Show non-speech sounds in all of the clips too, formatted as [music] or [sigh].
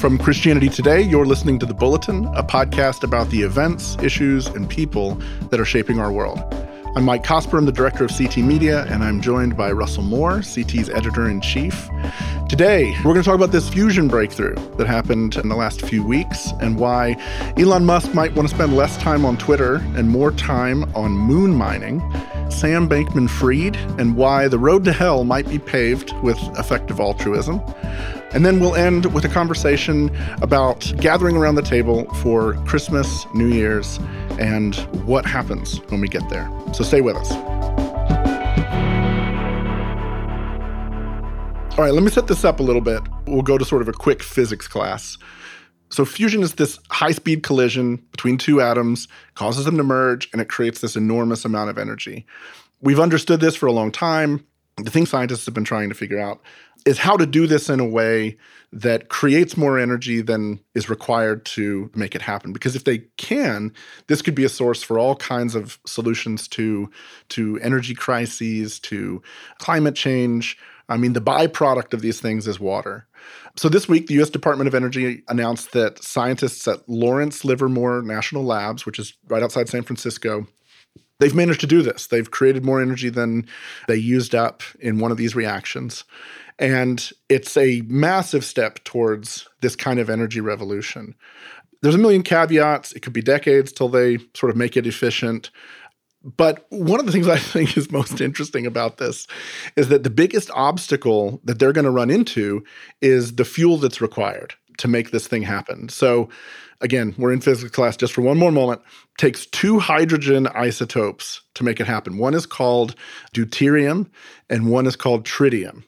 From Christianity Today, you're listening to The Bulletin, a podcast about the events, issues, and people that are shaping our world. I'm Mike Cosper, I'm the director of CT Media, and I'm joined by Russell Moore, CT's editor in chief. Today, we're going to talk about this fusion breakthrough that happened in the last few weeks and why Elon Musk might want to spend less time on Twitter and more time on moon mining, Sam Bankman Fried, and why the road to hell might be paved with effective altruism. And then we'll end with a conversation about gathering around the table for Christmas, New Year's, and what happens when we get there. So stay with us. All right, let me set this up a little bit. We'll go to sort of a quick physics class. So, fusion is this high speed collision between two atoms, causes them to merge, and it creates this enormous amount of energy. We've understood this for a long time. The thing scientists have been trying to figure out is how to do this in a way that creates more energy than is required to make it happen. Because if they can this could be a source for all kinds of solutions to to energy crises to climate change. I mean the byproduct of these things is water. So this week the US Department of Energy announced that scientists at Lawrence Livermore National Labs which is right outside San Francisco they've managed to do this. They've created more energy than they used up in one of these reactions. And it's a massive step towards this kind of energy revolution. There's a million caveats. It could be decades till they sort of make it efficient. But one of the things I [laughs] think is most interesting about this is that the biggest obstacle that they're going to run into is the fuel that's required to make this thing happen. So, again, we're in physics class just for one more moment. Takes two hydrogen isotopes to make it happen. One is called deuterium, and one is called tritium.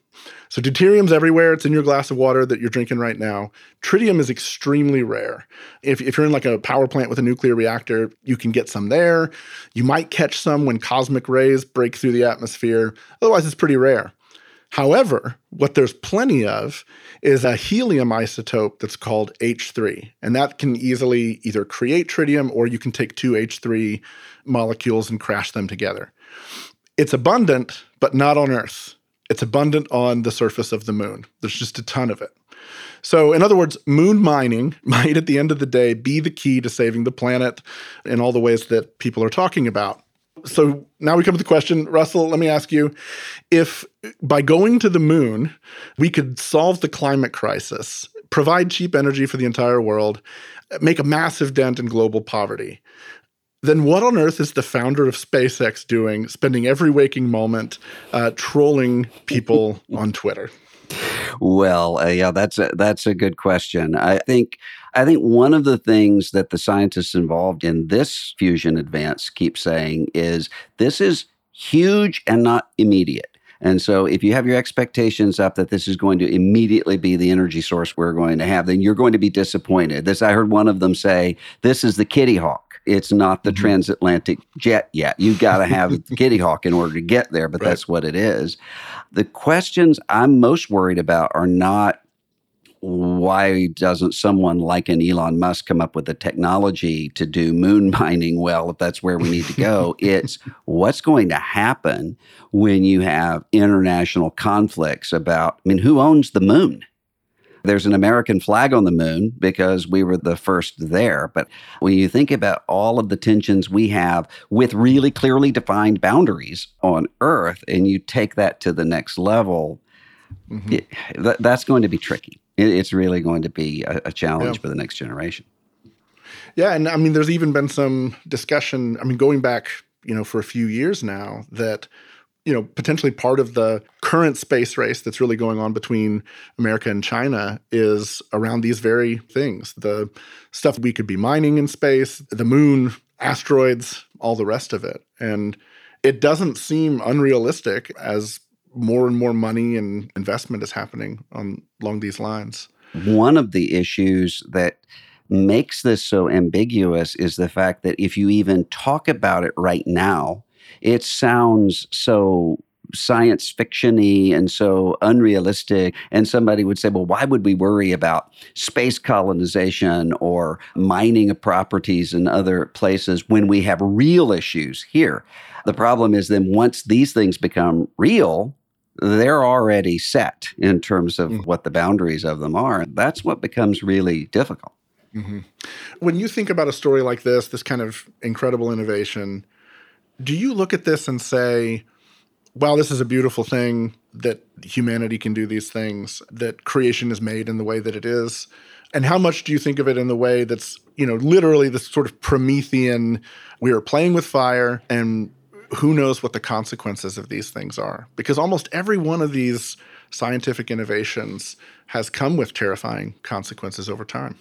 So deuterium's everywhere. It's in your glass of water that you're drinking right now. Tritium is extremely rare. If, if you're in like a power plant with a nuclear reactor, you can get some there. You might catch some when cosmic rays break through the atmosphere. Otherwise, it's pretty rare. However, what there's plenty of is a helium isotope that's called H3. And that can easily either create tritium or you can take two H3 molecules and crash them together. It's abundant, but not on Earth. It's abundant on the surface of the moon. There's just a ton of it. So, in other words, moon mining [laughs] might at the end of the day be the key to saving the planet in all the ways that people are talking about. So, now we come to the question, Russell, let me ask you if by going to the moon, we could solve the climate crisis, provide cheap energy for the entire world, make a massive dent in global poverty then what on earth is the founder of SpaceX doing, spending every waking moment uh, trolling people [laughs] on Twitter? Well, uh, yeah, that's a, that's a good question. I think I think one of the things that the scientists involved in this fusion advance keep saying is this is huge and not immediate. And so, if you have your expectations up that this is going to immediately be the energy source we're going to have, then you're going to be disappointed. This, I heard one of them say, "This is the Kitty Hawk." It's not the mm-hmm. transatlantic jet yet. You've got to have [laughs] the Kitty Hawk in order to get there, but right. that's what it is. The questions I'm most worried about are not why doesn't someone like an Elon Musk come up with the technology to do moon [laughs] mining well if that's where we need to go? [laughs] it's what's going to happen when you have international conflicts about, I mean, who owns the moon? There's an American flag on the moon because we were the first there. But when you think about all of the tensions we have with really clearly defined boundaries on Earth, and you take that to the next level, mm-hmm. it, th- that's going to be tricky. It, it's really going to be a, a challenge yeah. for the next generation. Yeah, and I mean, there's even been some discussion. I mean, going back, you know, for a few years now, that you know, potentially part of the current space race that's really going on between America and China is around these very things the stuff we could be mining in space, the moon, asteroids, all the rest of it. And it doesn't seem unrealistic as more and more money and investment is happening on along these lines. One of the issues that makes this so ambiguous is the fact that if you even talk about it right now, it sounds so science fictiony and so unrealistic. And somebody would say, well, why would we worry about space colonization or mining properties in other places when we have real issues here? The problem is then once these things become real, they're already set in terms of mm-hmm. what the boundaries of them are. That's what becomes really difficult. Mm-hmm. When you think about a story like this, this kind of incredible innovation, do you look at this and say, wow, this is a beautiful thing that humanity can do these things, that creation is made in the way that it is? And how much do you think of it in the way that's, you know, literally this sort of Promethean, we are playing with fire and who knows what the consequences of these things are? Because almost every one of these scientific innovations has come with terrifying consequences over time.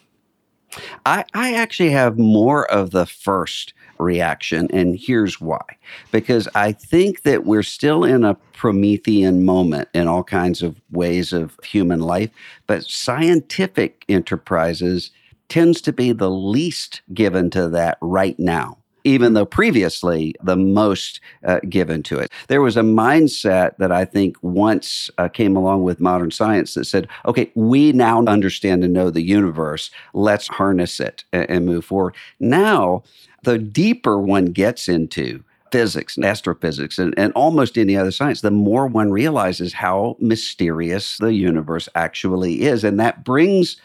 I, I actually have more of the first reaction, and here's why. Because I think that we're still in a Promethean moment in all kinds of ways of human life, but scientific enterprises tends to be the least given to that right now even though previously the most uh, given to it. There was a mindset that I think once uh, came along with modern science that said, okay, we now understand and know the universe. Let's harness it and, and move forward. Now, the deeper one gets into, physics and astrophysics and, and almost any other science, the more one realizes how mysterious the universe actually is. And that brings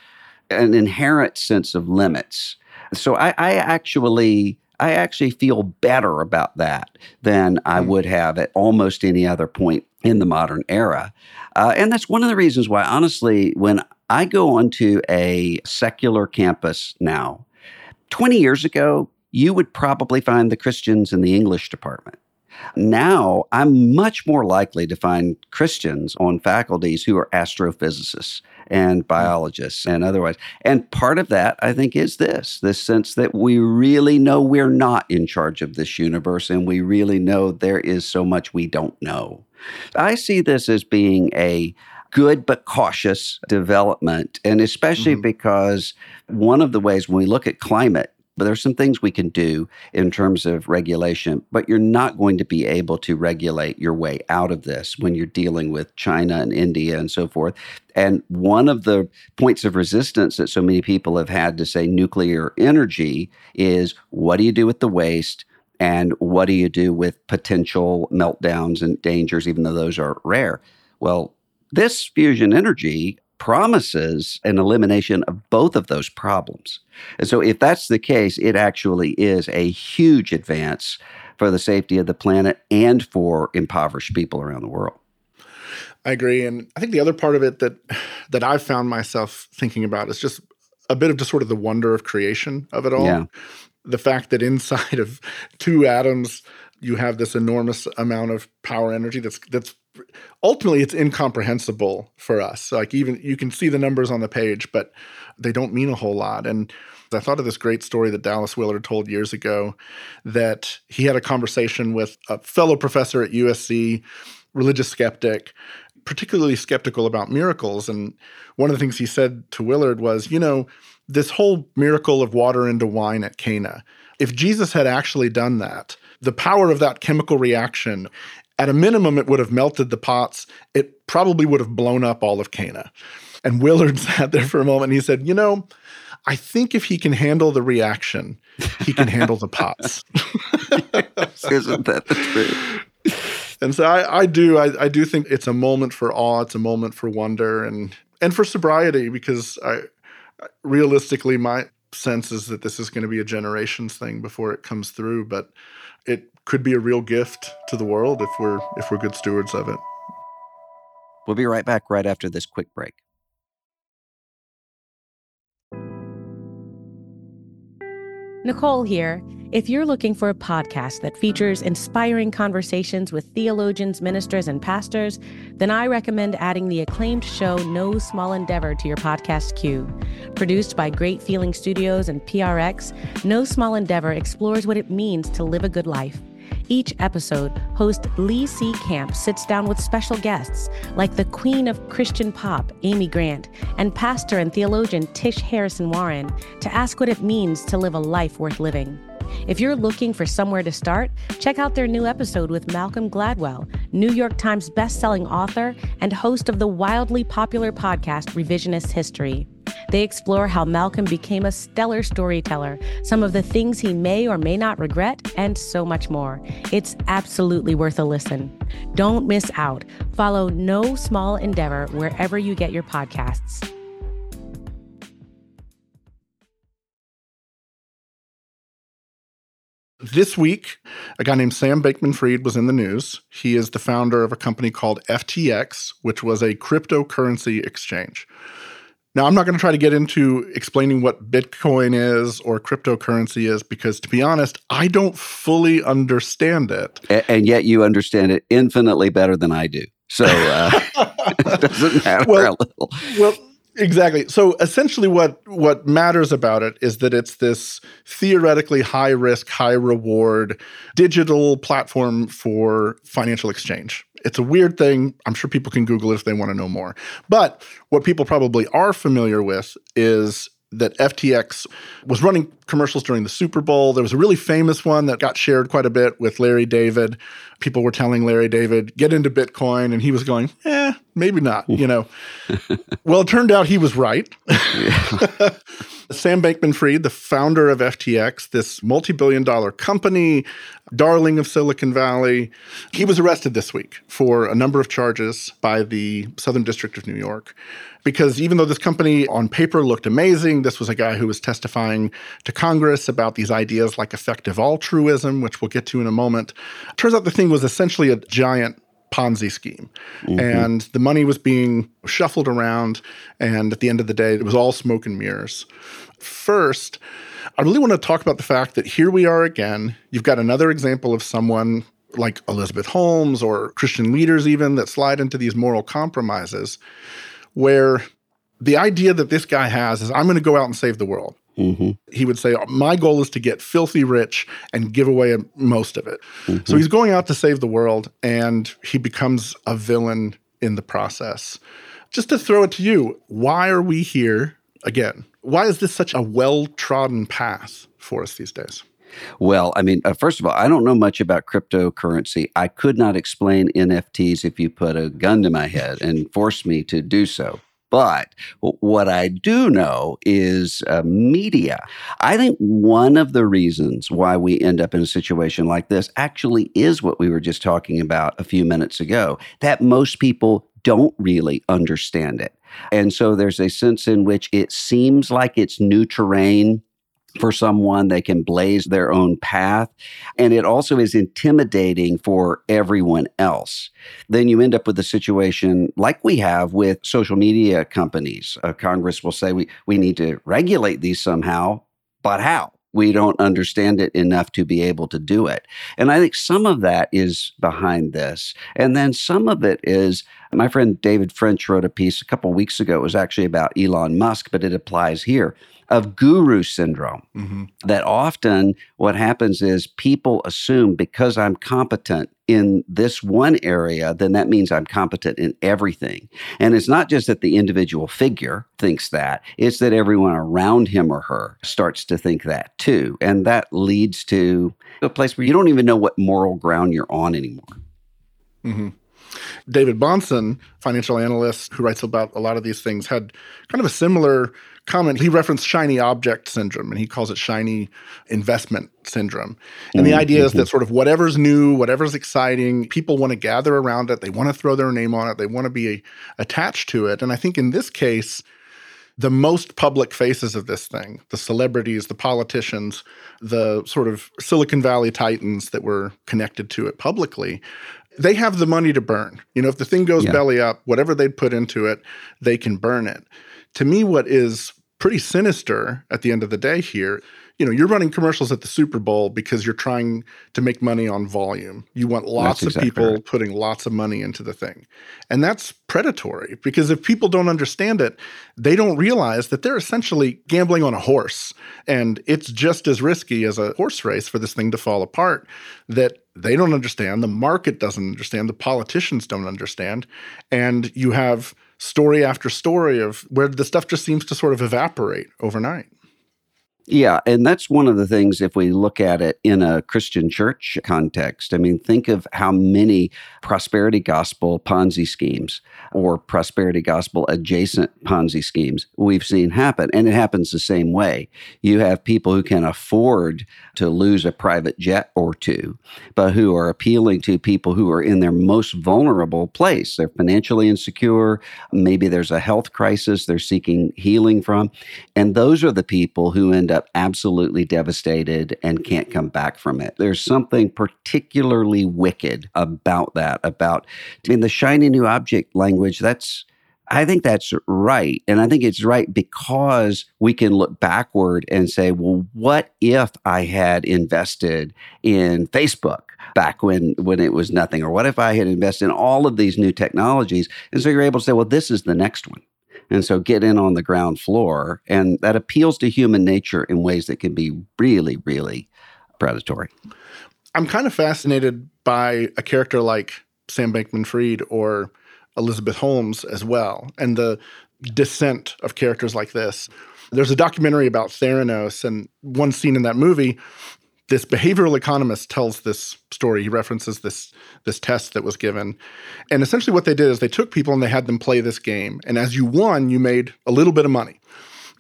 an inherent sense of limits. So I, I actually I actually feel better about that than I hmm. would have at almost any other point in the modern era. Uh, and that's one of the reasons why, honestly, when I go onto a secular campus now, 20 years ago, you would probably find the Christians in the English department. Now, I'm much more likely to find Christians on faculties who are astrophysicists and hmm. biologists and otherwise. And part of that, I think, is this this sense that we really know we're not in charge of this universe and we really know there is so much we don't know. I see this as being a good but cautious development, and especially mm-hmm. because one of the ways when we look at climate, but there's some things we can do in terms of regulation, but you're not going to be able to regulate your way out of this when you're dealing with China and India and so forth. And one of the points of resistance that so many people have had to say nuclear energy is what do you do with the waste? And what do you do with potential meltdowns and dangers, even though those are rare? Well, this fusion energy promises an elimination of both of those problems. And so, if that's the case, it actually is a huge advance for the safety of the planet and for impoverished people around the world. I agree, and I think the other part of it that that I've found myself thinking about is just a bit of just sort of the wonder of creation of it all. Yeah. The fact that inside of two atoms you have this enormous amount of power energy that's that's ultimately it's incomprehensible for us. Like even you can see the numbers on the page, but they don't mean a whole lot. And I thought of this great story that Dallas Willard told years ago that he had a conversation with a fellow professor at USC, religious skeptic, particularly skeptical about miracles. And one of the things he said to Willard was, you know, this whole miracle of water into wine at Cana, if Jesus had actually done that, the power of that chemical reaction at a minimum, it would have melted the pots. It probably would have blown up all of Cana. And Willard [laughs] sat there for a moment and he said, You know, I think if he can handle the reaction, he can handle the pots. [laughs] [laughs] Isn't that the truth? And so I, I do I, I, do think it's a moment for awe, it's a moment for wonder and and for sobriety because I realistically my sense is that this is going to be a generations thing before it comes through, but it could be a real gift to the world if we're if we're good stewards of it. We'll be right back right after this quick break. Nicole here. If you're looking for a podcast that features inspiring conversations with theologians, ministers, and pastors, then I recommend adding the acclaimed show No Small Endeavor to your podcast queue. Produced by Great Feeling Studios and PRX, No Small Endeavor explores what it means to live a good life Each episode, host Lee C. Camp sits down with special guests like the queen of Christian pop, Amy Grant, and pastor and theologian Tish Harrison Warren to ask what it means to live a life worth living. If you're looking for somewhere to start, check out their new episode with Malcolm Gladwell, New York Times bestselling author and host of the wildly popular podcast Revisionist History. They explore how Malcolm became a stellar storyteller, some of the things he may or may not regret, and so much more. It's absolutely worth a listen. Don't miss out. Follow No Small Endeavor wherever you get your podcasts. This week, a guy named Sam Bankman Fried was in the news. He is the founder of a company called FTX, which was a cryptocurrency exchange. Now, I'm not going to try to get into explaining what Bitcoin is or cryptocurrency is because, to be honest, I don't fully understand it. And, yet you understand it infinitely better than I do. So uh, [laughs] [laughs] it doesn't matter well, a little. Well, Exactly. So essentially what what matters about it is that it's this theoretically high risk, high reward digital platform for financial exchange. It's a weird thing. I'm sure people can Google it if they want to know more. But what people probably are familiar with is that FTX was running commercials during the Super Bowl. There was a really famous one that got shared quite a bit with Larry David. People were telling Larry David, get into Bitcoin. And he was going, eh, maybe not, you know. well, it turned out he was right. [laughs] [laughs] Sam Bankman Fried, the founder of FTX, this multi billion dollar company, darling of Silicon Valley, he was arrested this week for a number of charges by the Southern District of New York. Because even though this company on paper looked amazing, this was a guy who was testifying to Congress about these ideas like effective altruism, which we'll get to in a moment. Turns out the thing was essentially a giant Ponzi scheme. Mm-hmm. And the money was being shuffled around. And at the end of the day, it was all smoke and mirrors. First, I really want to talk about the fact that here we are again. You've got another example of someone like Elizabeth Holmes or Christian leaders, even that slide into these moral compromises where the idea that this guy has is I'm going to go out and save the world. Mm-hmm. He would say, My goal is to get filthy rich and give away most of it. Mm-hmm. So he's going out to save the world and he becomes a villain in the process. Just to throw it to you, why are we here again? Why is this such a well trodden path for us these days? Well, I mean, uh, first of all, I don't know much about cryptocurrency. I could not explain NFTs if you put a gun to my head and forced me to do so. But what I do know is uh, media. I think one of the reasons why we end up in a situation like this actually is what we were just talking about a few minutes ago that most people don't really understand it. And so there's a sense in which it seems like it's new terrain for someone. They can blaze their own path. And it also is intimidating for everyone else. Then you end up with a situation like we have with social media companies. Uh, Congress will say we, we need to regulate these somehow, but how? we don't understand it enough to be able to do it. And I think some of that is behind this. And then some of it is my friend David French wrote a piece a couple weeks ago. It was actually about Elon Musk, but it applies here of guru syndrome. Mm-hmm. That often what happens is people assume because I'm competent in this one area, then that means I'm competent in everything. And it's not just that the individual figure thinks that, it's that everyone around him or her starts to think that too. And that leads to a place where you don't even know what moral ground you're on anymore. Mm-hmm. David Bahnsen, financial analyst who writes about a lot of these things, had kind of a similar comment. He referenced shiny object syndrome and he calls it shiny investment syndrome. And mm-hmm. the idea is that mm-hmm. sort of whatever's new, whatever's exciting, people want to gather around it. They want to throw their name on it. They want to be attached to it. And I think in this case, the most public faces of this thing, the celebrities, the politicians, the sort of Silicon Valley titans that were connected to it publicly, they have the money to burn. You know, if the thing goes yeah. belly up, whatever they'd put into it, they can burn it. To me, what is pretty sinister at the end of the day here. You know, you're running commercials at the Super Bowl because you're trying to make money on volume. You want lots that's of exactly people right. putting lots of money into the thing. And that's predatory because if people don't understand it, they don't realize that they're essentially gambling on a horse. And it's just as risky as a horse race for this thing to fall apart that they don't understand, the market doesn't understand, the politicians don't understand. And you have story after story of where the stuff just seems to sort of evaporate overnight. Yeah, and that's one of the things if we look at it in a Christian church context. I mean, think of how many prosperity gospel Ponzi schemes or prosperity gospel adjacent Ponzi schemes we've seen happen. And it happens the same way. You have people who can afford to lose a private jet or two, but who are appealing to people who are in their most vulnerable place. They're financially insecure. Maybe there's a health crisis they're seeking healing from. And those are the people who end up absolutely devastated and can't come back from it. There's something particularly wicked about that, about, I mean, the shiny new object language, that's, I think that's right. And I think it's right because we can look backward and say, well, what if I had invested in Facebook back when when it was nothing? Or what if I had invested in all of these new technologies? And so you're able to say, well, this is the next one. And so get in on the ground floor. And that appeals to human nature in ways that can be really, really predatory. I'm kind of fascinated by a character like Sam Bankman Fried or Elizabeth Holmes as well, and the descent of characters like this. There's a documentary about Theranos, and one scene in that movie this behavioral economist tells this story. He references this this test that was given, and essentially what they did is they took people and they had them play this game. And as you won, you made a little bit of money.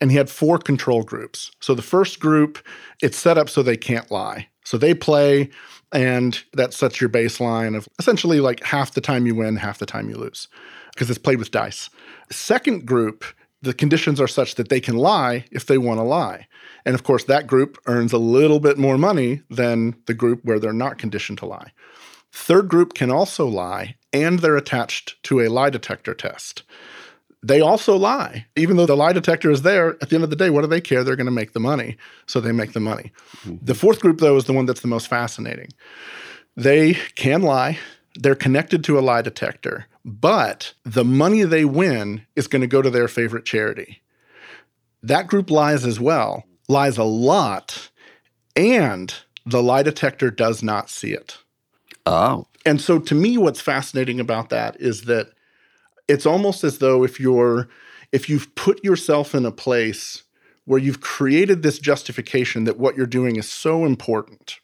And he had four control groups. So the first group, it's set up so they can't lie. So they play, and that sets your baseline of essentially like half the time you win, half the time you lose, because it's played with dice. Second group, the conditions are such that they can lie if they want to lie. And of course, that group earns a little bit more money than the group where they're not conditioned to lie. Third group can also lie, and they're attached to a lie detector test. They also lie. Even though the lie detector is there, at the end of the day, what do they care? They're going to make the money. So they make the money. Mm-hmm. The fourth group, though, is the one that's the most fascinating. They can lie, they're connected to a lie detector, but the money they win is going to go to their favorite charity. That group lies as well, lies a lot, and the lie detector does not see it. Oh. And so to me what's fascinating about that is that it's almost as though if you're if you've put yourself in a place where you've created this justification that what you're doing is so important,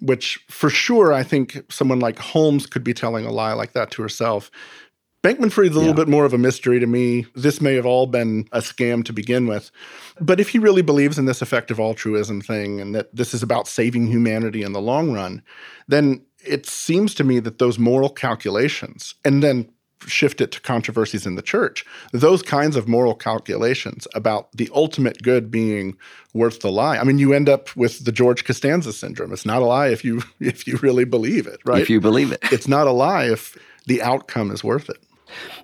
which for sure I think someone like Holmes could be telling a lie like that to herself Bankman Fried's a little bit more of a mystery to me. This may have all been a scam to begin with. But if he really believes in this effective altruism thing and that this is about saving humanity in the long run, then it seems to me that those moral calculations, and then shift it to controversies in the church, those kinds of moral calculations about the ultimate good being worth the lie. I mean, you end up with the George Costanza syndrome. It's not a lie if you [laughs] if you really believe it, right? If you believe it. It's not a lie if the outcome is worth it.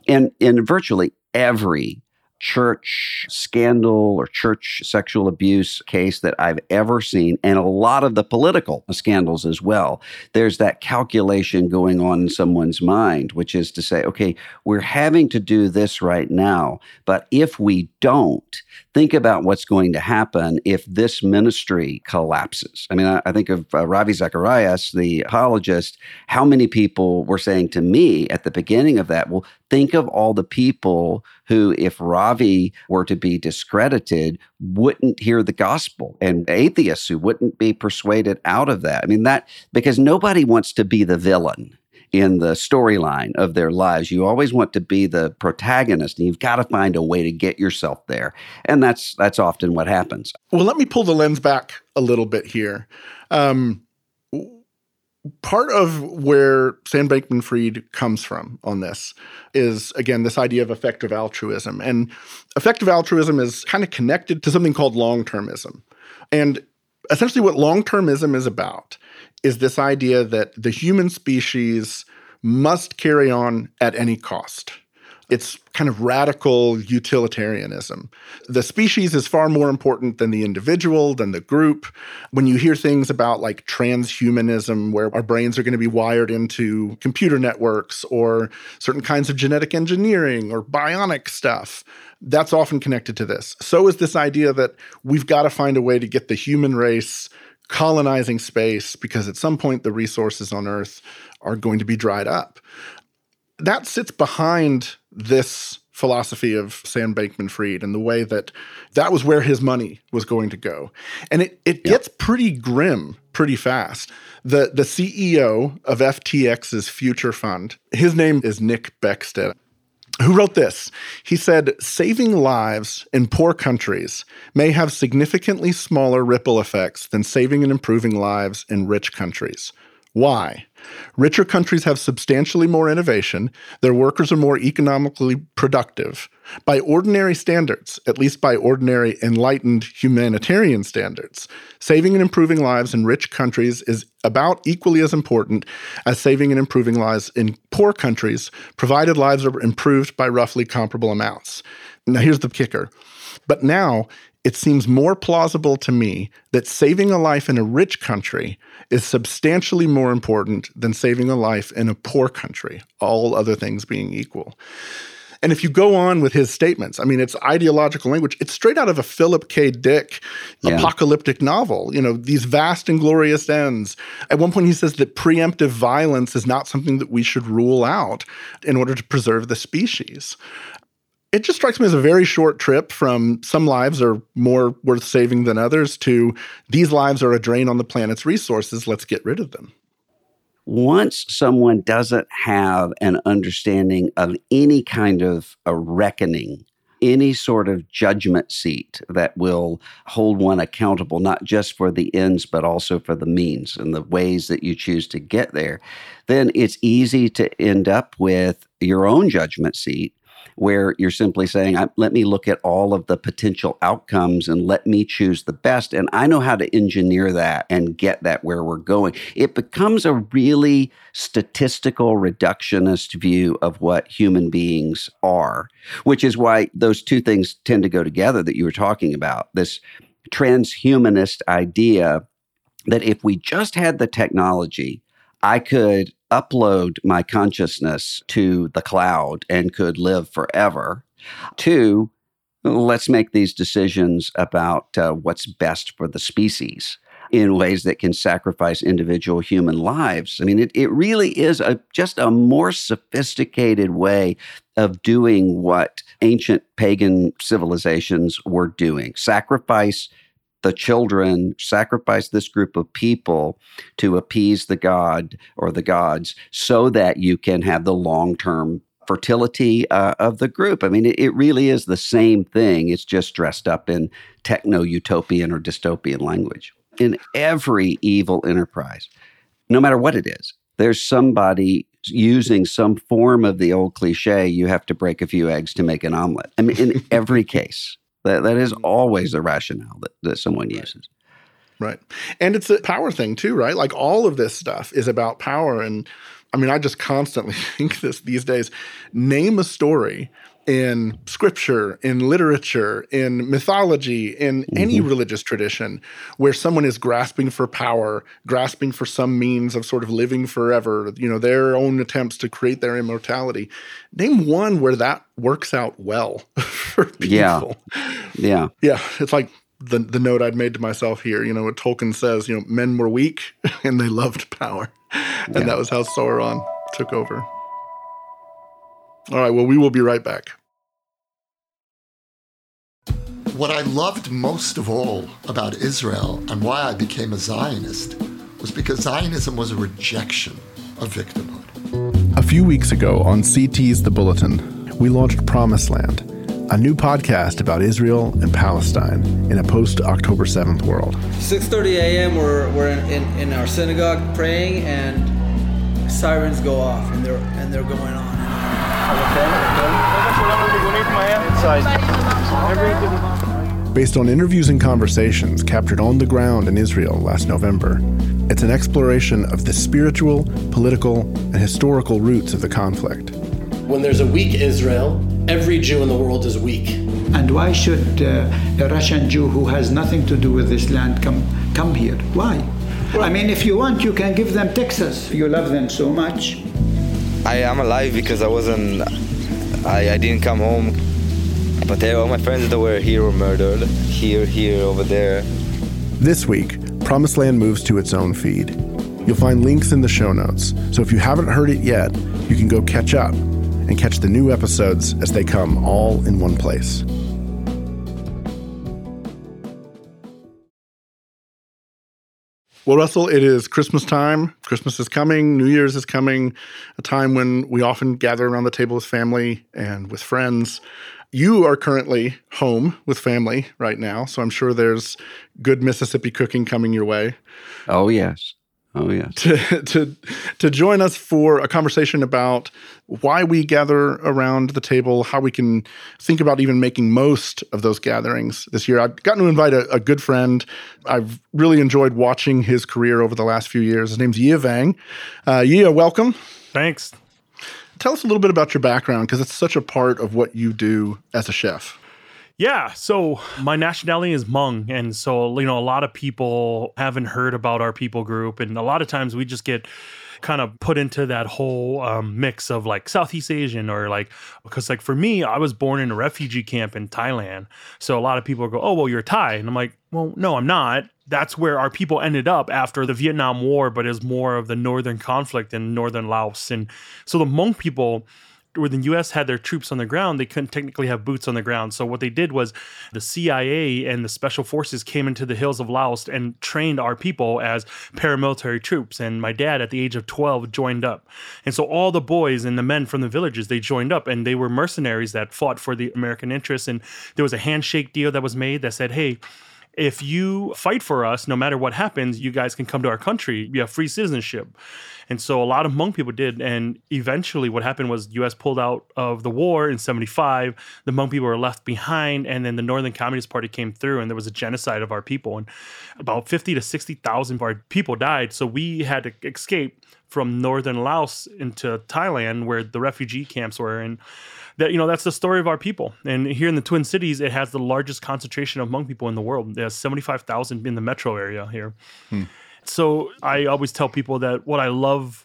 And in virtually every church scandal or church sexual abuse case that I've ever seen, and a lot of the political scandals as well. There's that calculation going on in someone's mind, which is to say, okay, we're having to do this right now, but if we don't, think about what's going to happen if this ministry collapses. I mean, I, I think of uh, Ravi Zacharias, the apologist, how many people were saying to me at the beginning of that, well, think of all the people who, if Ravi were to be discredited, wouldn't hear the gospel and atheists who wouldn't be persuaded out of that. I mean, that because nobody wants to be the villain in the storyline of their lives. You always want to be the protagonist, and you've got to find a way to get yourself there. And that's that's often what happens. Well, let me pull the lens back a little bit here. Um, part of where Sam Bankman Fried comes from on this is, again, this idea of effective altruism. And effective altruism is kind of connected to something called long termism. And essentially, what long termism is about is this idea that the human species must carry on at any cost. It's kind of radical utilitarianism. The species is far more important than the individual, than the group. When you hear things about like transhumanism, where our brains are going to be wired into computer networks or certain kinds of genetic engineering or bionic stuff, that's often connected to this. So is this idea that we've got to find a way to get the human race colonizing space because at some point the resources on Earth are going to be dried up. That sits behind this philosophy of Sam Bankman Fried and the way that that was where his money was going to go. And it, it yeah. gets pretty grim pretty fast. The, the CEO of FTX's future fund, his name is Nick Beckstead who wrote this. He said, Saving lives in poor countries may have significantly smaller ripple effects than saving and improving lives in rich countries. Why? Richer countries have substantially more innovation, their workers are more economically productive. By ordinary standards, at least by ordinary enlightened humanitarian standards, saving and improving lives in rich countries is about equally as important as saving and improving lives in poor countries, provided lives are improved by roughly comparable amounts. Now, here's the kicker. But now, it seems more plausible to me that saving a life in a rich country is substantially more important than saving a life in a poor country, all other things being equal. And if you go on with his statements, I mean, it's ideological language. It's straight out of a Philip K. Dick yeah. apocalyptic novel. You know, these vast and glorious ends. At one point, he says that preemptive violence is not something that we should rule out in order to preserve the species it just strikes me as a very short trip from some lives are more worth saving than others to these lives are a drain on the planet's resources. Let's get rid of them. Once someone doesn't have an understanding of any kind of a reckoning, any sort of judgment seat that will hold one accountable, not just for the ends, but also for the means and the ways that you choose to get there, then it's easy to end up with your own judgment seat where you're simply saying, let me look at all of the potential outcomes and let me choose the best. And I know how to engineer that and get that where we're going. It becomes a really statistical reductionist view of what human beings are, which is why those two things tend to go together that you were talking about. This transhumanist idea that if we just had the technology, I could upload my consciousness to the cloud and could live forever. Two, let's make these decisions about uh, what's best for the species in ways that can sacrifice individual human lives. I mean, it, it really is a, just a more sophisticated way of doing what ancient pagan civilizations were doing sacrifice the children sacrifice this group of people to appease the god or the gods so that you can have the long term fertility uh, of the group. I mean, it, it, really is the same thing. It's just dressed up in techno utopian or dystopian language. In every evil enterprise, no matter what it is, there's somebody using some form of the old cliche you have to break a few eggs to make an omelet. I mean, in [laughs] every case. That that is mm-hmm. always the rationale that, that someone uses. Right. And it's a power thing too, right? Like all of this stuff is about power. And I mean, I just constantly [laughs] think this these days. Name a story in scripture, in literature, in mythology, in mm-hmm. any religious tradition where someone is grasping for power, grasping for some means of sort of living forever, you know, their own attempts to create their immortality. Name one where that works out well [laughs] for people. Yeah. Yeah. Yeah. It's like the the note I'd made to myself here, you know, what Tolkien says, you know, men were weak [laughs] and they loved power. And yeah. that was how Sauron took over. All right, well, we will be right back. What I loved most of all about Israel and why I became a Zionist was because Zionism was a rejection of victimhood. A few weeks ago on CT's The Bulletin, we launched Promised Land, a new podcast about Israel and Palestine in a post-October 7th world. 6.30 a.m. we're, we're in, in, in our synagogue praying and sirens go off and they're, and they're going on. Based on interviews and conversations captured on the ground in Israel last November, it's an exploration of the spiritual, political, and historical roots of the conflict. When there's a weak Israel, every Jew in the world is weak. And why should uh, a Russian Jew who has nothing to do with this land come come here? Why? Well, I mean, if you want, you can give them Texas. You love them so much. I am alive because I wasn't. I, I didn't come home. But all my friends that were here were murdered. Here, here, over there. This week, Promised Land moves to its own feed. You'll find links in the show notes, so if you haven't heard it yet, you can go catch up and catch the new episodes as they come all in one place. Well, Russell, it is Christmas time. Christmas is coming, New Year's is coming, a time when we often gather around the table with family and with friends. You are currently home with family right now, so I'm sure there's good Mississippi cooking coming your way. Oh, yes. Oh yeah. To, to to join us for a conversation about why we gather around the table, how we can think about even making most of those gatherings this year. I've gotten to invite a, a good friend. I've really enjoyed watching his career over the last few years. His name's Yia Vang. Uh, Yia, welcome. Thanks. Tell us a little bit about your background because it's such a part of what you do as a chef. Yeah, so my nationality is Hmong, and so you know a lot of people haven't heard about our people group, and a lot of times we just get kind of put into that whole um, mix of like Southeast Asian or like because like for me, I was born in a refugee camp in Thailand, so a lot of people go, "Oh, well, you're Thai," and I'm like, "Well, no, I'm not." That's where our people ended up after the Vietnam War, but is more of the northern conflict in northern Laos, and so the Hmong people where the US had their troops on the ground, they couldn't technically have boots on the ground. So what they did was the CIA and the special forces came into the hills of Laos and trained our people as paramilitary troops. And my dad at the age of 12 joined up. And so all the boys and the men from the villages, they joined up and they were mercenaries that fought for the American interests. And there was a handshake deal that was made that said, hey, if you fight for us, no matter what happens, you guys can come to our country. You have free citizenship. And so a lot of Hmong people did. And eventually what happened was the US pulled out of the war in 75. The Hmong people were left behind. And then the Northern Communist Party came through and there was a genocide of our people. And about 50 to 60,000 of our people died. So we had to escape from northern Laos into Thailand where the refugee camps were. And that you know that's the story of our people. And here in the Twin Cities, it has the largest concentration of Hmong people in the world. There's 75,000 in the metro area here. Hmm. So I always tell people that what I love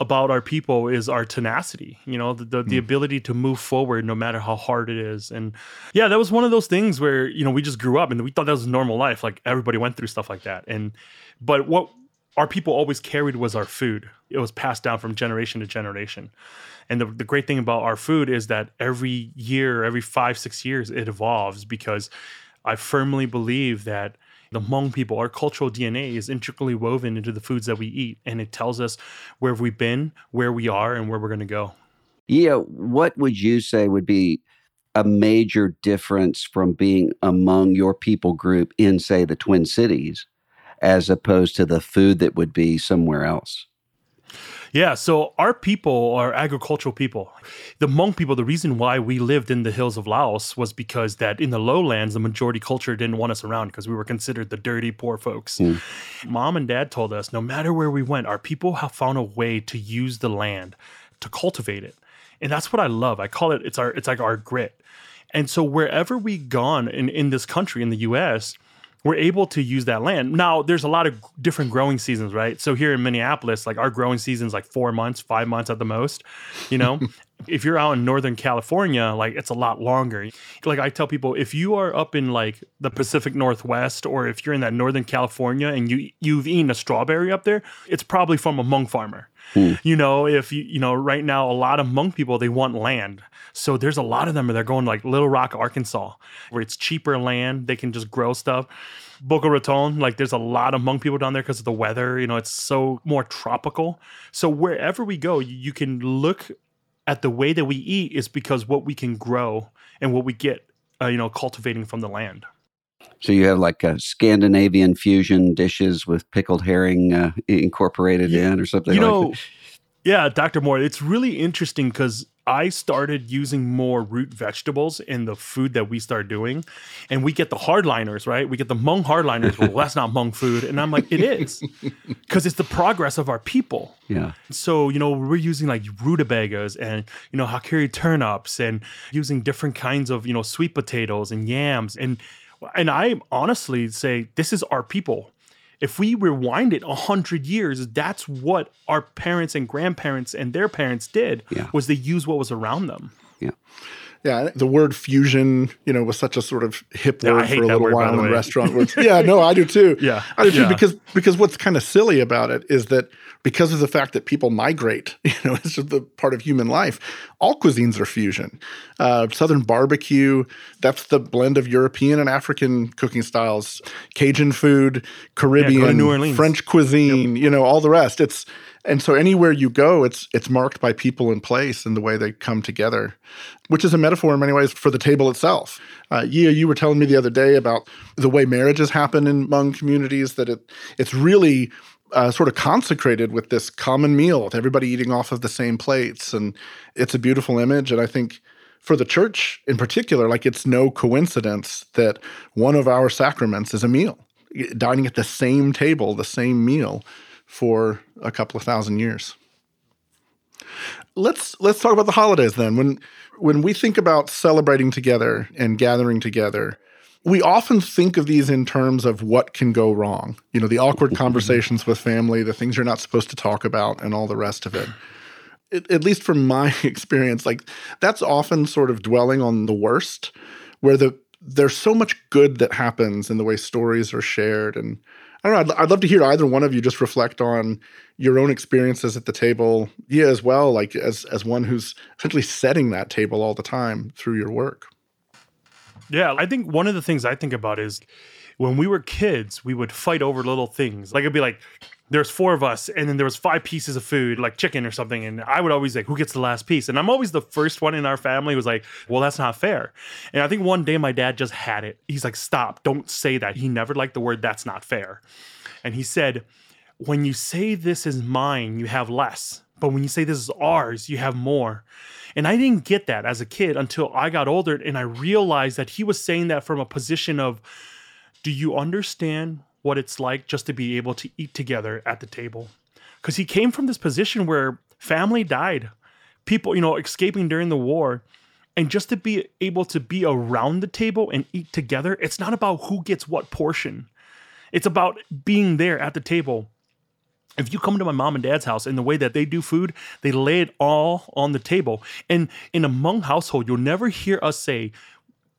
about our people is our tenacity you know the, the, mm. the, hmm. ability to move forward no matter how hard it is and yeah that was one of those things where you know we just grew up and we thought that was normal life like everybody went through stuff like that and but what our people always carried was our food it was passed down from generation to generation and the, the great thing about our food is that every year every five six years it evolves because i firmly believe that the Hmong people, our cultural DNA is intricately woven into the foods that we eat, and it tells us where we've been, where we are, and where we're going to go. Yeah, what would you say would be a major difference from being among your people group in, say, the Twin Cities, as opposed to the food that would be somewhere else? Yeah, so our people are agricultural people. The Hmong people, the reason why we lived in the hills of Laos was because that in the lowlands, the majority culture didn't want us around because we were considered the dirty, poor folks. Mm. Mom and dad told us no matter where we went, our people have found a way to use the land, to cultivate it. And that's what I love. I call it, it's our, it's like our grit. And so wherever we gone in, in this country, in the US, we're able to use that land. Now, there's a lot of different growing seasons, right? So here in Minneapolis, like our growing season's like four months, five months at the most, you know? [laughs] if you're out in Northern California, like it's a lot longer. Like I tell people, if you are up in like the Pacific Northwest or if you're in that Northern California and you you've eaten a strawberry up there, it's probably from a Hmong farmer. Hmm. You know, if you you know, right now a lot of Hmong people they want land. So there's a lot of them and they're going like Little Rock, Arkansas, where it's cheaper land, they can just grow stuff. Boca Raton, like there's a lot of Hmong people down there because of the weather. You know, it's so more tropical. So wherever we go, you can look at the way that we eat is because what we can grow and what we get, uh, you know, cultivating from the land. So you have like a Scandinavian fusion dishes with pickled herring uh, incorporated yeah. in, or something. You like know, that. yeah, Doctor Moore. It's really interesting because I started using more root vegetables in the food that we start doing, and we get the hardliners, right? We get the Hmong hardliners. well, that's not Hmong food, and I'm like, it is, [laughs] because it's the progress of our people. Yeah. So you know, we're using like rutabagas and you know hakurei turnips, and using different kinds of you know sweet potatoes and yams, and and I honestly say this is our people if we rewind it 100 years that's what our parents and grandparents and their parents did yeah. was they used what was around them Yeah. Yeah, the word fusion, you know, was such a sort of hip Yeah, word for a little word, while in way. restaurant words. [laughs] Yeah, no, I do too. Yeah, I do too yeah. because because what's kind of silly about it is that because of the fact that people migrate, [laughs] you know, it's just the part of human life. All cuisines are fusion. Uh, Southern barbecue, that's the blend of European and African cooking styles. Cajun food, Caribbean, New Orleans. French cuisine, you know, all the rest. It's and so anywhere you go, it's it's marked by people and place and the way they come together, which is a metaphor in many ways for the table itself. Uh, you were telling me the other day about the way marriages happen in Hmong communities. That it it's really uh, sort of consecrated with this common meal, with everybody eating off of the same plates, and it's a beautiful image. And I think for the church in particular, like it's no coincidence that one of our sacraments is a meal, dining at the same table, the same meal for a couple of thousand years. Let's let's talk about the holidays then. When when we think about celebrating together and gathering together, we often think of these in terms of what can go wrong. You know, the awkward [laughs] conversations with family, the things you're not supposed to talk about, and all the rest of it. At, at least from my [laughs] experience, like that's often sort of dwelling on the worst, where the there's so much good that happens in the way stories are shared and I don't know. I'd, I'd love to hear either one of you just reflect on your own experiences at the table, yeah, as well, like as as one who's essentially setting that table all the time through your work. Yeah, I think one of the things I think about is when we were kids, we would fight over little things. Like it'd be like there's four of us, and then there was five pieces of food, like chicken or something, and I would always like, who gets the last piece? And I'm always the first one in our family who's like, well, that's not fair. And I think one day my dad just had it. He's like, stop, don't say that. He never liked the word that's not fair. And he said, when you say this is mine, you have less. But when you say this is ours, you have more. And I didn't get that as a kid until I got older and I realized that he was saying that from a position of, do you understand what it's like just to be able to eat together at the table? Because he came from this position where family died, people, you know, escaping during the war. And just to be able to be around the table and eat together, it's not about who gets what portion. It's about being there at the table. If you come to my mom and dad's house and the way that they do food, they lay it all on the table. And in a Hmong household, you'll never hear us say,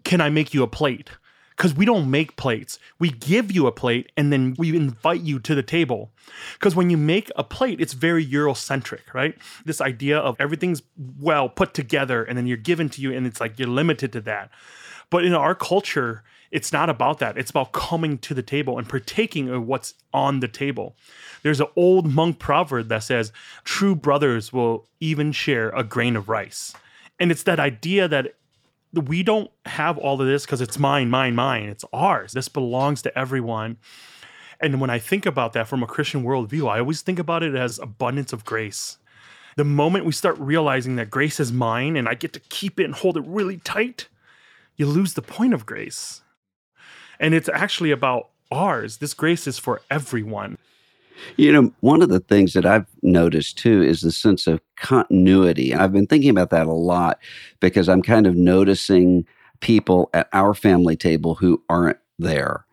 Can I make you a plate? Because we don't make plates. We give you a plate and then we invite you to the table. Because when you make a plate, it's very Eurocentric, right? This idea of everything's well put together and then you're given to you and it's like you're limited to that. But in our culture, it's not about that. It's about coming to the table and partaking of what's on the table. There's an old Hmong proverb that says, True brothers will even share a grain of rice. And it's that idea that we don't have all of this because it's mine, mine, mine. It's ours. This belongs to everyone. And when I think about that from a Christian worldview, I always think about it as abundance of grace. The moment we start realizing that grace is mine and I get to keep it and hold it really tight, you lose the point of grace. And it's actually about ours. This grace is for everyone. You know, one of the things that I've noticed too is the sense of continuity. I've been thinking about that a lot because I'm kind of noticing people at our family table who aren't there.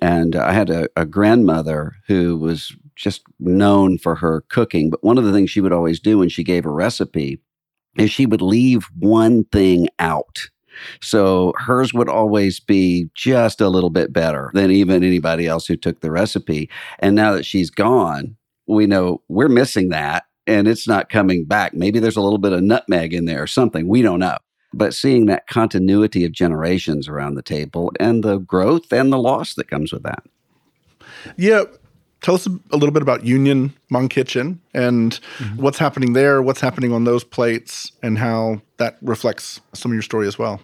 And I had a, a grandmother who was just known for her cooking. But one of the things she would always do when she gave a recipe is she would leave one thing out. So hers would always be just a little bit better than even anybody else who took the recipe. And now that she's gone, we know we're missing that and it's not coming back. Maybe there's a little bit of nutmeg in there or something. We don't know. But seeing that continuity of generations around the table and the growth and the loss that comes with that. Yeah. Tell us a little bit about Union Hmong Kitchen and mm-hmm. what's happening there, what's happening on those plates, and how that reflects some of your story as well.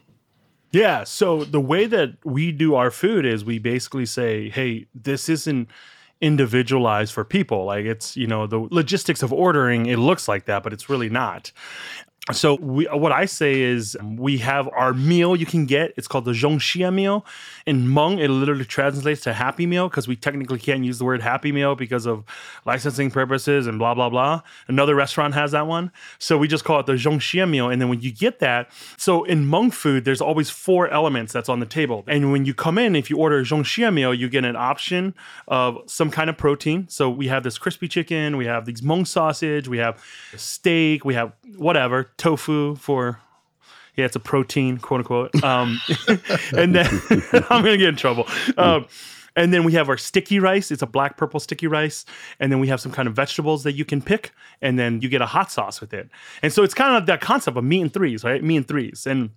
Yeah. So the way that we do our food is we basically say, hey, this isn't individualized for people. Like it's, you know, the logistics of ordering, it looks like that, but it's really not. So we, what I say is we have our meal you can get. It's called the Zoo Siab meal. In Hmong, it literally translates to happy meal because we technically can't use the word happy meal because of licensing purposes and blah, blah, blah. Another restaurant has that one. So we just call it the Zoo Siab meal. And then when you get that, so in Hmong food, there's always four elements that's on the table. And when you come in, if you order a Zoo Siab meal, you get an option of some kind of protein. So we have this crispy chicken, we have these Hmong sausage, we have steak, we have whatever, tofu for Yeah, it's a protein, quote unquote. Um, [laughs] and then [laughs] I'm gonna get in trouble. Um, and then we have our sticky rice. It's a black purple sticky rice. And then we have some kind of vegetables that you can pick. And then you get a hot sauce with it. And so it's kind of that concept of meat and threes, right? Meat and threes. And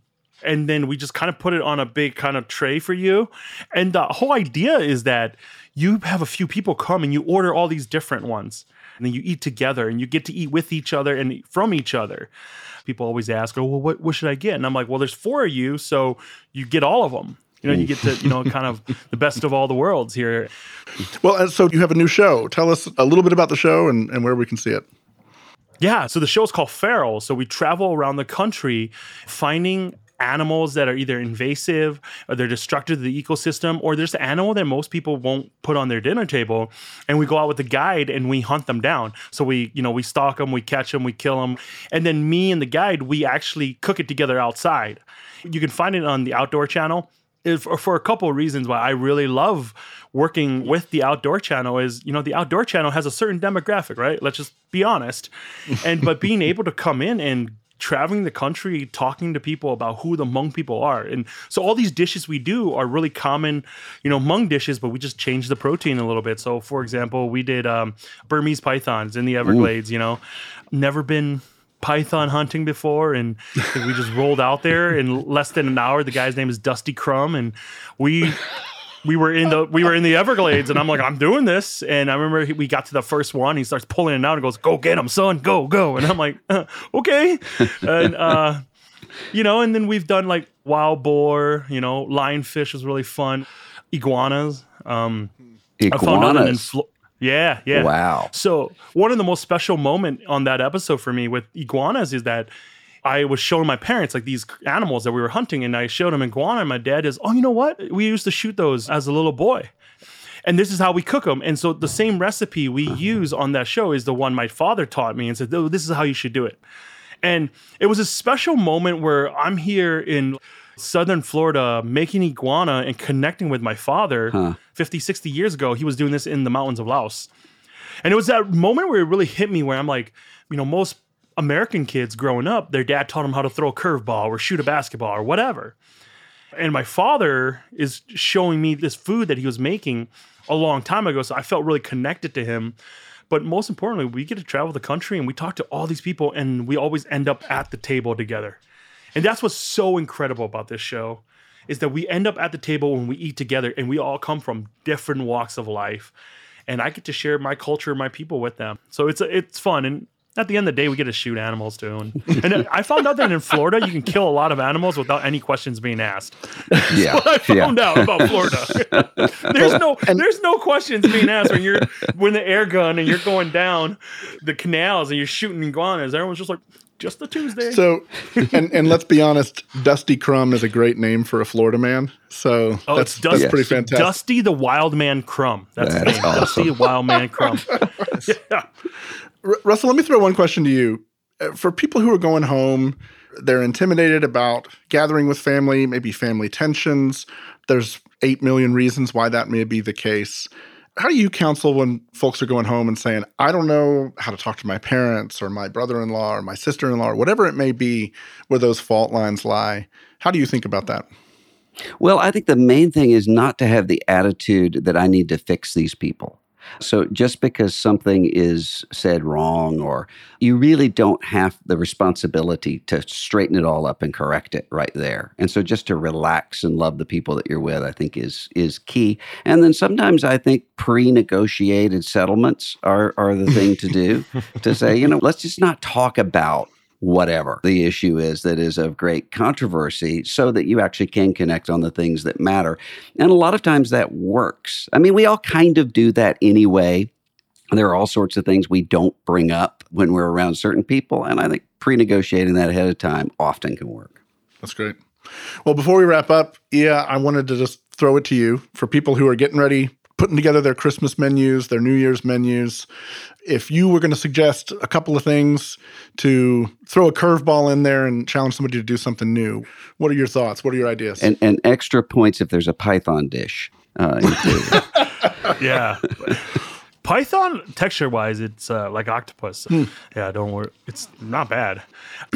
and then we just kind of put it on a big kind of tray for you. And the whole idea is that you have a few people come and you order all these different ones. And then you eat together and you get to eat with each other and from each other. People always ask, oh, well, what, what should I get? And I'm like, well, there's four of you, so you get all of them. You know, you get to, you know, kind of [laughs] the best of all the worlds here. Well, and so you have a new show. Tell us a little bit about the show and, and where we can see it. Yeah, so the show is called Feral. So we travel around the country finding animals that are either invasive or they're destructive to the ecosystem, or there's an animal that most people won't put on their dinner table. And we go out with the guide and we hunt them down. So we, you know, we stalk them, we catch them, we kill them. And then me and the guide, we actually cook it together outside. You can find it on the Outdoor Channel. For, a couple of reasons why I really love working with the outdoor channel is you know the outdoor channel has a certain demographic right let's just be honest and but being able to come in and traveling the country talking to people about who the Hmong people are. And so all these dishes we do are really common, you know, Hmong dishes, but we just change the protein a little bit. So for example, we did um, Burmese pythons in the Everglades, Ooh. you know, never been python hunting before and we just rolled out there in less than an hour the guy's name is dusty crumb and we we were in the we were in the Everglades, and I'm like, I'm doing this. And I remember he, we got to the first one. He starts pulling it out and goes, "Go get him, son! Go, go!" And I'm like, uh, "Okay." And uh, you know, and then we've done like wild boar. You know, lionfish was really fun. Iguanas. Um, Iguanas. yeah, yeah. Wow. So one of the most special moment on that episode for me with iguanas is that I was showing my parents like these animals that we were hunting, and I showed them iguana. And my dad is, oh, you know what? We used to shoot those as a little boy. And this is how we cook them. And so the same recipe we uh-huh. use on that show is the one my father taught me and said, oh, this is how you should do it. And it was a special moment where I'm here in southern Florida making iguana and connecting with my father huh. 50, 60 years ago. He was doing this in the mountains of Laos. And it was that moment where it really hit me where I'm like, you know, most American kids growing up, their dad taught them how to throw a curveball or shoot a basketball or whatever. And my father is showing me this food that he was making a long time ago. So I felt really connected to him. But most importantly, we get to travel the country and we talk to all these people and we always end up at the table together. And that's what's so incredible about this show is that we end up at the table when we eat together and we all come from different walks of life. And I get to share my culture, my people with them. So it's it's fun. And at the end of the day, we get to shoot animals too. And, and I found out that in Florida, you can kill a lot of animals without any questions being asked. Yeah, [laughs] I found yeah. out about Florida. [laughs] there's no, there's no questions being asked when you're when the air gun and you're going down the canals and you're shooting iguanas. Everyone's just like, just the Tuesday. So, and and let's be honest, Dusty Crumb is a great name for a Florida man. So oh, that's, Dusty, that's pretty fantastic. Dusty the Wild Man Crumb. That's, that's the name. Awesome. Dusty the Wild Man Crumb. [laughs] [laughs] yeah. Russell, let me throw one question to you. Uh, for people who are going home, they're intimidated about gathering with family, maybe family tensions. There's 8 million reasons why that may be the case. How do you counsel when folks are going home and saying, I don't know how to talk to my parents or my brother in law or my sister in law or whatever it may be where those fault lines lie? How do you think about that? Well, I think the main thing is not to have the attitude that I need to fix these people. So just because something is said wrong, or you really don't have the responsibility to straighten it all up and correct it right there. And so just to relax and love the people that you're with, I think is is key. And then sometimes I think pre-negotiated settlements are are the thing to do. to say, you know, let's just not talk about whatever the issue is that is of great controversy so that you actually can connect on the things that matter. And a lot of times that works. I mean, we all kind of do that anyway. There are all sorts of things we don't bring up when we're around certain people. And I think pre negotiating that ahead of time often can work. That's great. Well, before we wrap up, yeah, I wanted to just throw it to you for people who are getting ready putting together their Christmas menus, their New Year's menus. If you were going to suggest a couple of things to throw a curveball in there and challenge somebody to do something new, what are your thoughts? What are your ideas? And, and extra points if there's a Python dish uh, [laughs] yeah. Python texture wise, it's uh, like octopus. Yeah, don't worry, it's not bad.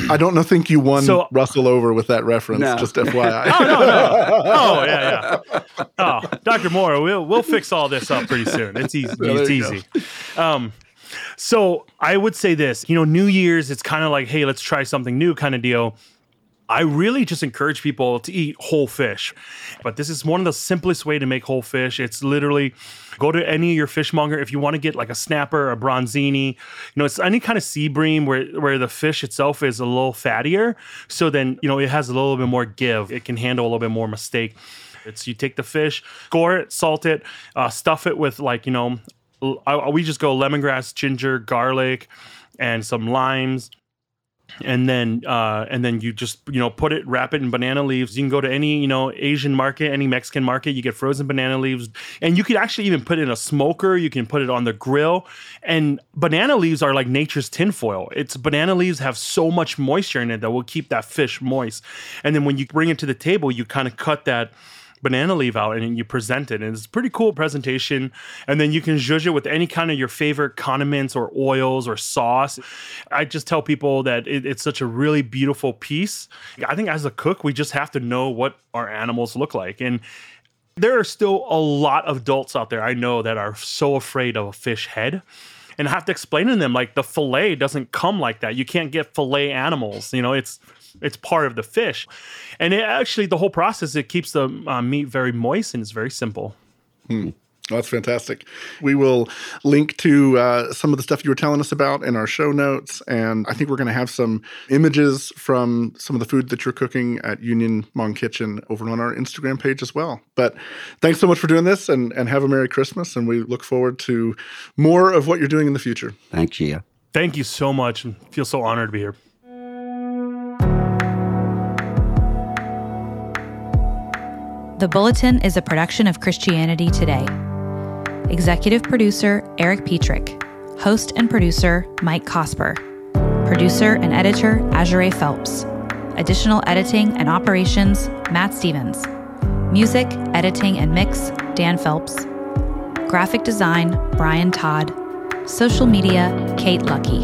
I don't know. Think you won So- Russell over with that reference. No. Just FYI. [laughs] Oh no, no. Oh yeah, yeah. Oh, Dr. Moore, we'll we'll fix all this up pretty soon. It's easy. [laughs] There it's you go. easy. Um, so I would say this. You know, New Year's, it's kind of like, hey, let's try something new, kind of deal. I really just encourage people to eat whole fish. But this is one of the simplest way to make whole fish. It's literally go to any of your fishmonger if you want to get like a snapper, a bronzini, you know, it's any kind of sea bream where where the fish itself is a little fattier. So then, you know, it has a little bit more give. It can handle a little bit more mistake. It's you take the fish, score it, salt it, uh, stuff it with like, you know, I- we just go lemongrass, ginger, garlic, and some limes. And then uh, and then you just you know put it wrap it in banana leaves. You can go to any you know asian market any mexican market you get frozen banana leaves. And you can actually even put it in a smoker. You can put it on the grill. And banana leaves are like nature's tinfoil. It's banana leaves have so much moisture in it that will keep that fish moist. And then when you bring it to the table you kind of cut that banana leaf out and you present it. And it's a pretty cool presentation. And then you can zhuzh it with any kind of your favorite condiments or oils or sauce. I just tell people that it, it's such a really beautiful piece. I think as a cook, we just have to know what our animals look like. And there are still a lot of adults out there I know that are so afraid of a fish head. And I have to explain to them like the fillet doesn't come like that. You can't get fillet animals. You know, it's it's part of the fish, and it actually the whole process it keeps the uh, meat very moist and it's very simple. Oh, that's fantastic. We will link to uh, some of the stuff you were telling us about in our show notes. And I think we're going to have some images from some of the food that you're cooking at Union Hmong Kitchen over on our Instagram page as well. But thanks so much for doing this and, and have a Merry Christmas. And we look forward to more of what you're doing in the future. Thanks, Yia. Thank you so much. and Feel so honored to be here. The Bulletin is a production of Christianity Today. Executive producer Erik Petrik. Host and producer Mike Cosper. Producer and editor Azure Phelps. Additional editing and operations Matt Stevens. Music, editing, and mix Dan Phelps. Graphic design Brian Todd. Social media Kate Lucky.